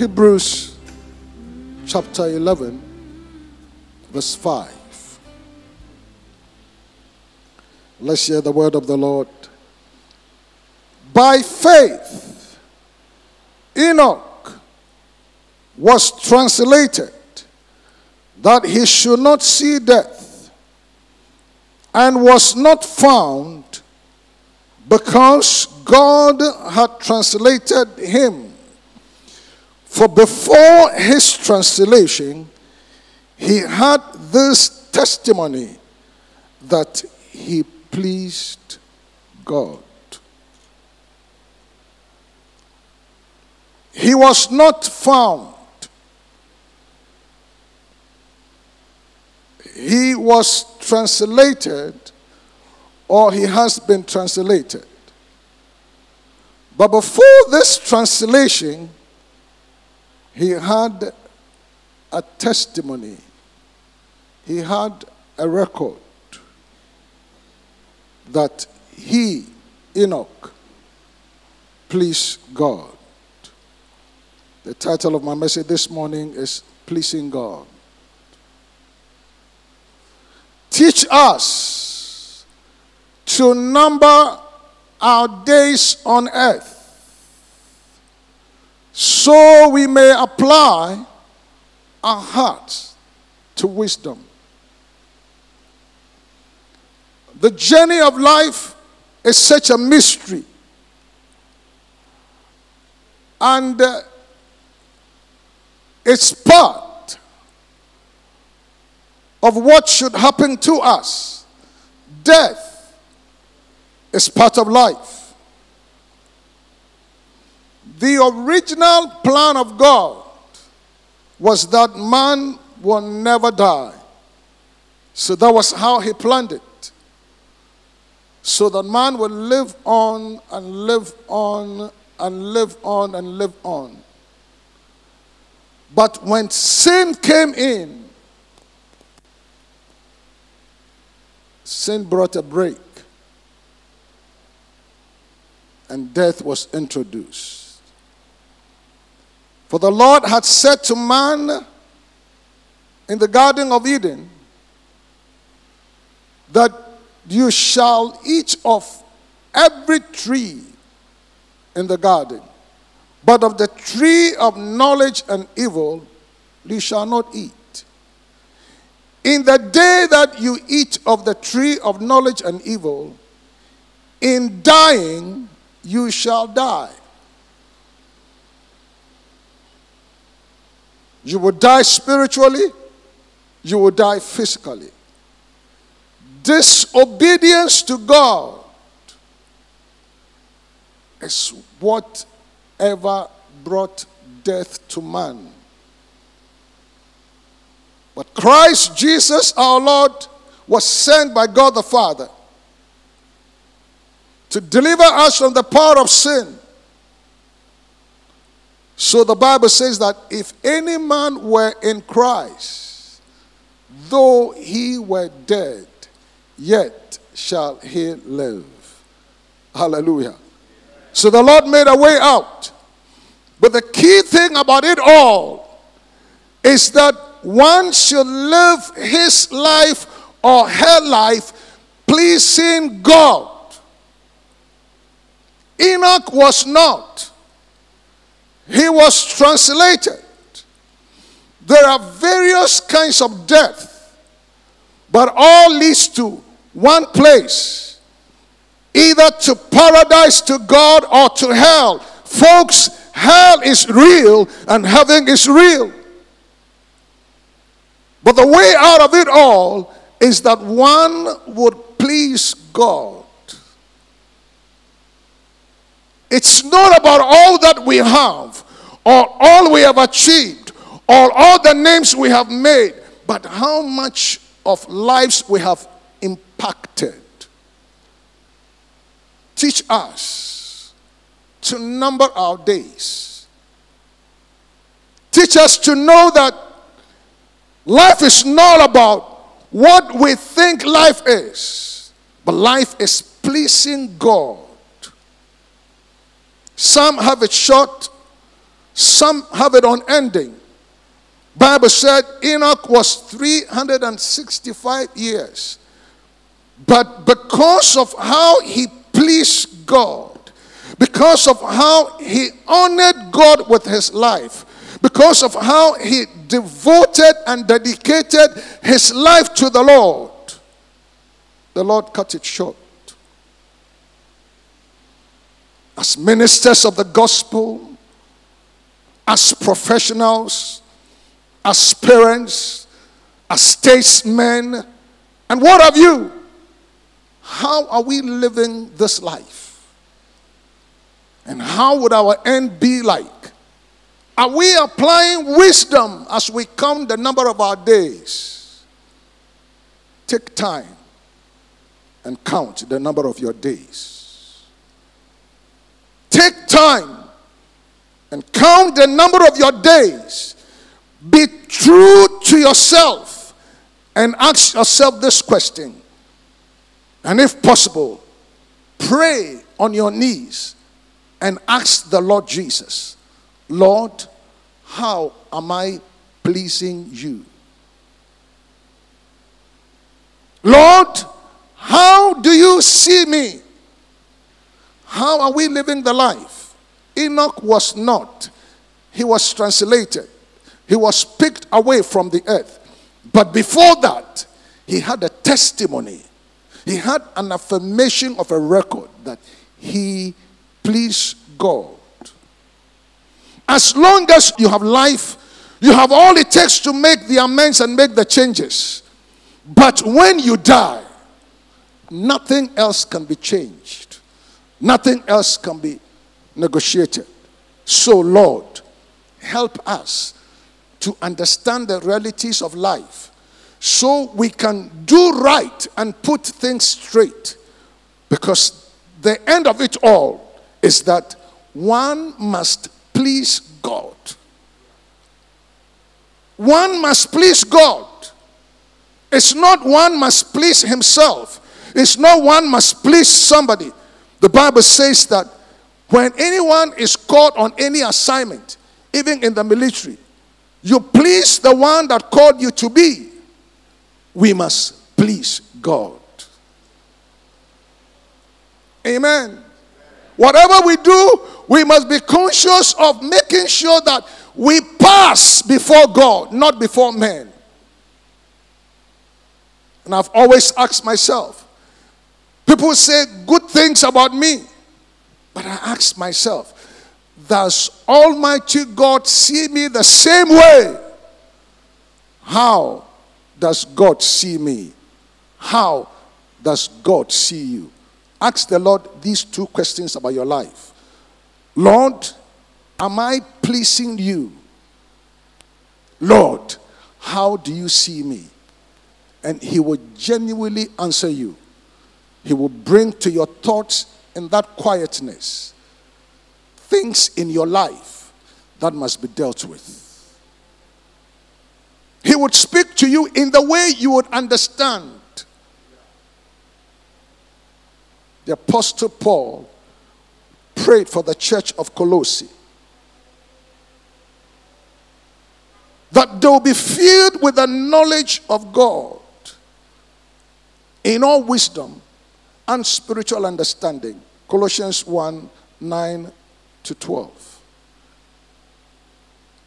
Hebrews chapter 11, verse 5. Let's hear the word of the Lord. By faith, Enoch was translated that he should not see death and was not found because God had translated him. For before his translation, he had this testimony that he pleased God. He was not found. He was translated, or he has been translated. But before this translation, he had a testimony, he had a record that he, Enoch, pleased God. The title of my message this morning is Pleasing God. Teach us to number our days on earth so we may apply our hearts to wisdom. The journey of life is such a mystery. And uh, it's part of what should happen to us. Death is part of life. The original plan of God was that man will never die. So that was how he planned it. So that man will live on and live on and live on and live on. But when sin came in, sin brought a break and death was introduced. For the Lord had said to man in the Garden of Eden that you shall eat of every tree in the garden, but of the tree of knowledge and evil you shall not eat. In the day that you eat of the tree of knowledge and evil, in dying you shall die. You will die spiritually, you will die physically. Disobedience to God is whatever brought death to man. But Christ Jesus our Lord was sent by God the Father to deliver us from the power of sin. So the Bible says that if any man were in Christ, though he were dead, yet shall he live. Hallelujah. So the Lord made a way out. But the key thing about it all is that one should live his life or her life pleasing God. Enoch was not. He was translated. There are various kinds of death, but all leads to one place either to paradise to God or to hell. Folks, hell is real and heaven is real. But the way out of it all is that one would please God. It's not about all that we have or all we have achieved or all the names we have made, but how much of lives we have impacted. Teach us to number our days. Teach us to know that life is not about what we think life is, but life is pleasing God. Some have it short, Some have it unending. Bible said Enoch was 365 years. But because of how he pleased God, because of how he honored God with his life, because of how he devoted and dedicated his life to the Lord, the Lord cut it short. As ministers of the gospel, as professionals, as parents, as statesmen, and what have you? How are we living this life? And how would our end be like? Are we applying wisdom as we count the number of our days? Take time and count the number of your days. Take time and count the number of your days. Be true to yourself and ask yourself this question and if possible, pray on your knees and ask the Lord Jesus, Lord, how am I pleasing you? Lord, how do you see me? How are we living the life? Enoch was not. He was translated. He was picked away from the earth. But before that, he had a testimony he had an affirmation of a record that he pleased God. As long as you have life, you have all it takes to make the amends and make the changes. But when you die, nothing else can be changed, nothing else can be negotiated. So, Lord, help us to understand the realities of life so we can do right and put things straight. Because the end of it all is that one must please God. One must please God. It's not one must please himself. It's not one must please somebody. The Bible says that when anyone is called on any assignment, even in the military, you please the one that called you to be we must please God. Amen. Whatever we do, we must be conscious of making sure that we pass before God, not before men. And I've always asked myself, people say good things about me, but I ask myself, does Almighty God see me the same way? How does God see me? How does God see you? Ask the Lord these two questions about your life. Lord, am I pleasing you? Lord, how do you see me? And He will genuinely answer you. He will bring to your thoughts in that quietness things in your life that must be dealt with. He would speak to you in the way you would understand. The Apostle Paul prayed for the church of Colossae that they will be filled with the knowledge of God in all wisdom and spiritual understanding. Colossians 1 9 to 12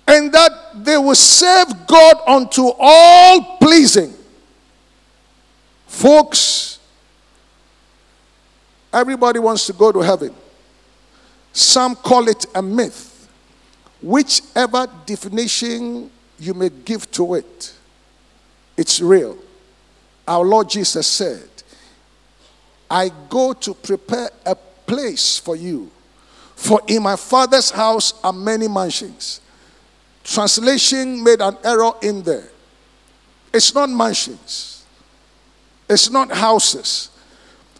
and that they will serve God unto all pleasing. Folks, everybody wants to go to heaven. Some call it a myth. Whichever definition you may give to it, it's real. Our Lord Jesus said, I go to prepare a place for you. For in my Father's house are many mansions. Translation made an error in there. It's not mansions, it's not houses.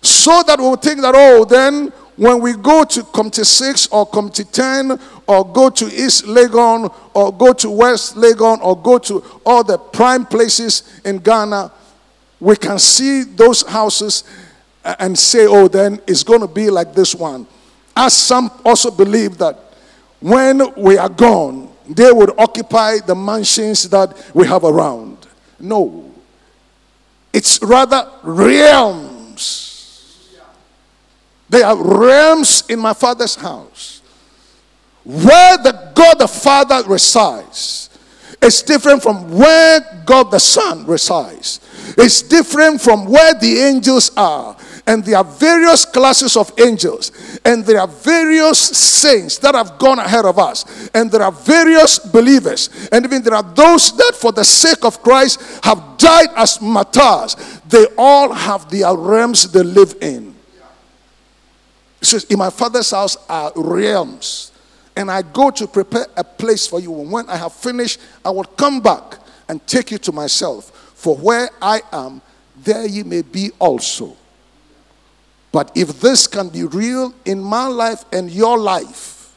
So that we'll think that, oh, then when we go to Community 6 or Community 10 or go to East Legon or go to West Legon or go to all the prime places in Ghana, we can see those houses and say, oh, then it's going to be like this one. As some also believe that when we are gone, they would occupy the mansions that we have around. No. It's rather realms. They are realms in my father's house. Where the God the Father resides is different from where God the Son resides. It's different from where the angels are. And there are various classes of angels. And there are various saints that have gone ahead of us. And there are various believers. And even there are those that, for the sake of Christ, have died as martyrs. They all have their realms they live in. It says, In my father's house are realms. And I go to prepare a place for you. And when I have finished, I will come back and take you to myself. For where I am, there ye may be also. But if this can be real in my life and your life,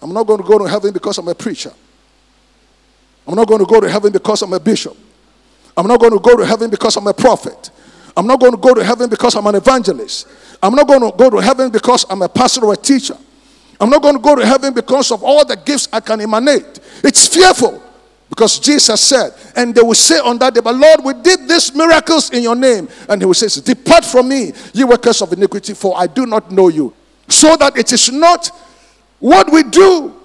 I'm not going to go to heaven because I'm a preacher. I'm not going to go to heaven because I'm a bishop. I'm not going to go to heaven because I'm a prophet. I'm not going to go to heaven because I'm an evangelist. I'm not going to go to heaven because I'm a pastor or a teacher. I'm not going to go to heaven because of all the gifts I can emanate. It's fearful. Because Jesus said, and they will say on that day, But Lord, we did these miracles in your name. And he will say, Depart from me, you workers of iniquity, for I do not know you. So that it is not what we do,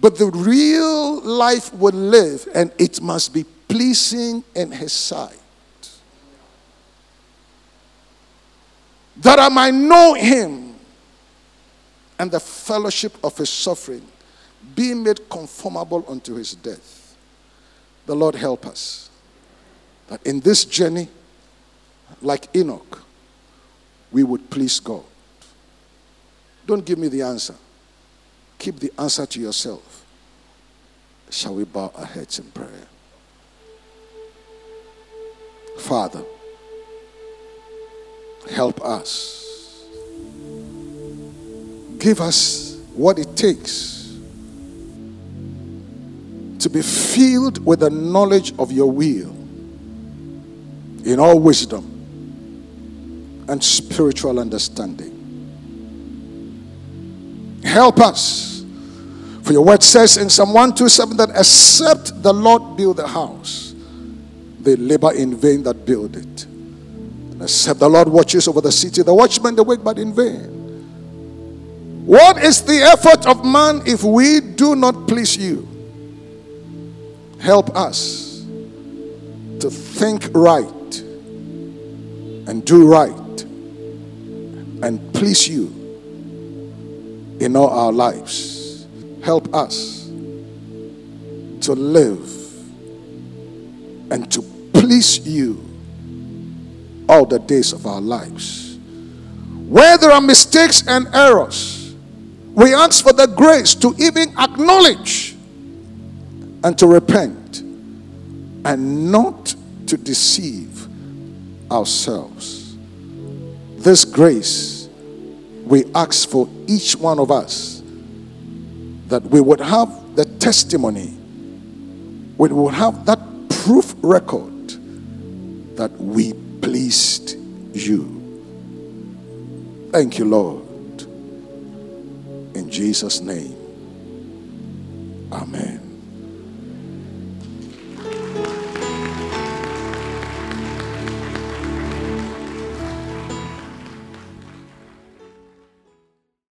but the real life we live, and it must be pleasing in his sight. That I might know him and the fellowship of his suffering, being made conformable unto his death the Lord help us. That in this journey, like Enoch, we would please God. Don't give me the answer. Keep the answer to yourself. Shall we bow our heads in prayer? Father, help us. Give us what it takes to be filled with the knowledge of your will in all wisdom and spiritual understanding. Help us. For your word says in Psalm 127 that except the Lord build the house, they labor in vain that build it. And except the Lord watches over the city, the watchmen they but in vain. What is the effort of man if we do not please you? Help us to think right and do right and please you in all our lives. Help us to live and to please you all the days of our lives. Where there are mistakes and errors, we ask for the grace to even acknowledge and to repent and not to deceive ourselves. This grace we ask for each one of us that we would have the testimony, we would have that proof record that we pleased you. Thank you, Lord. In Jesus' name, Amen.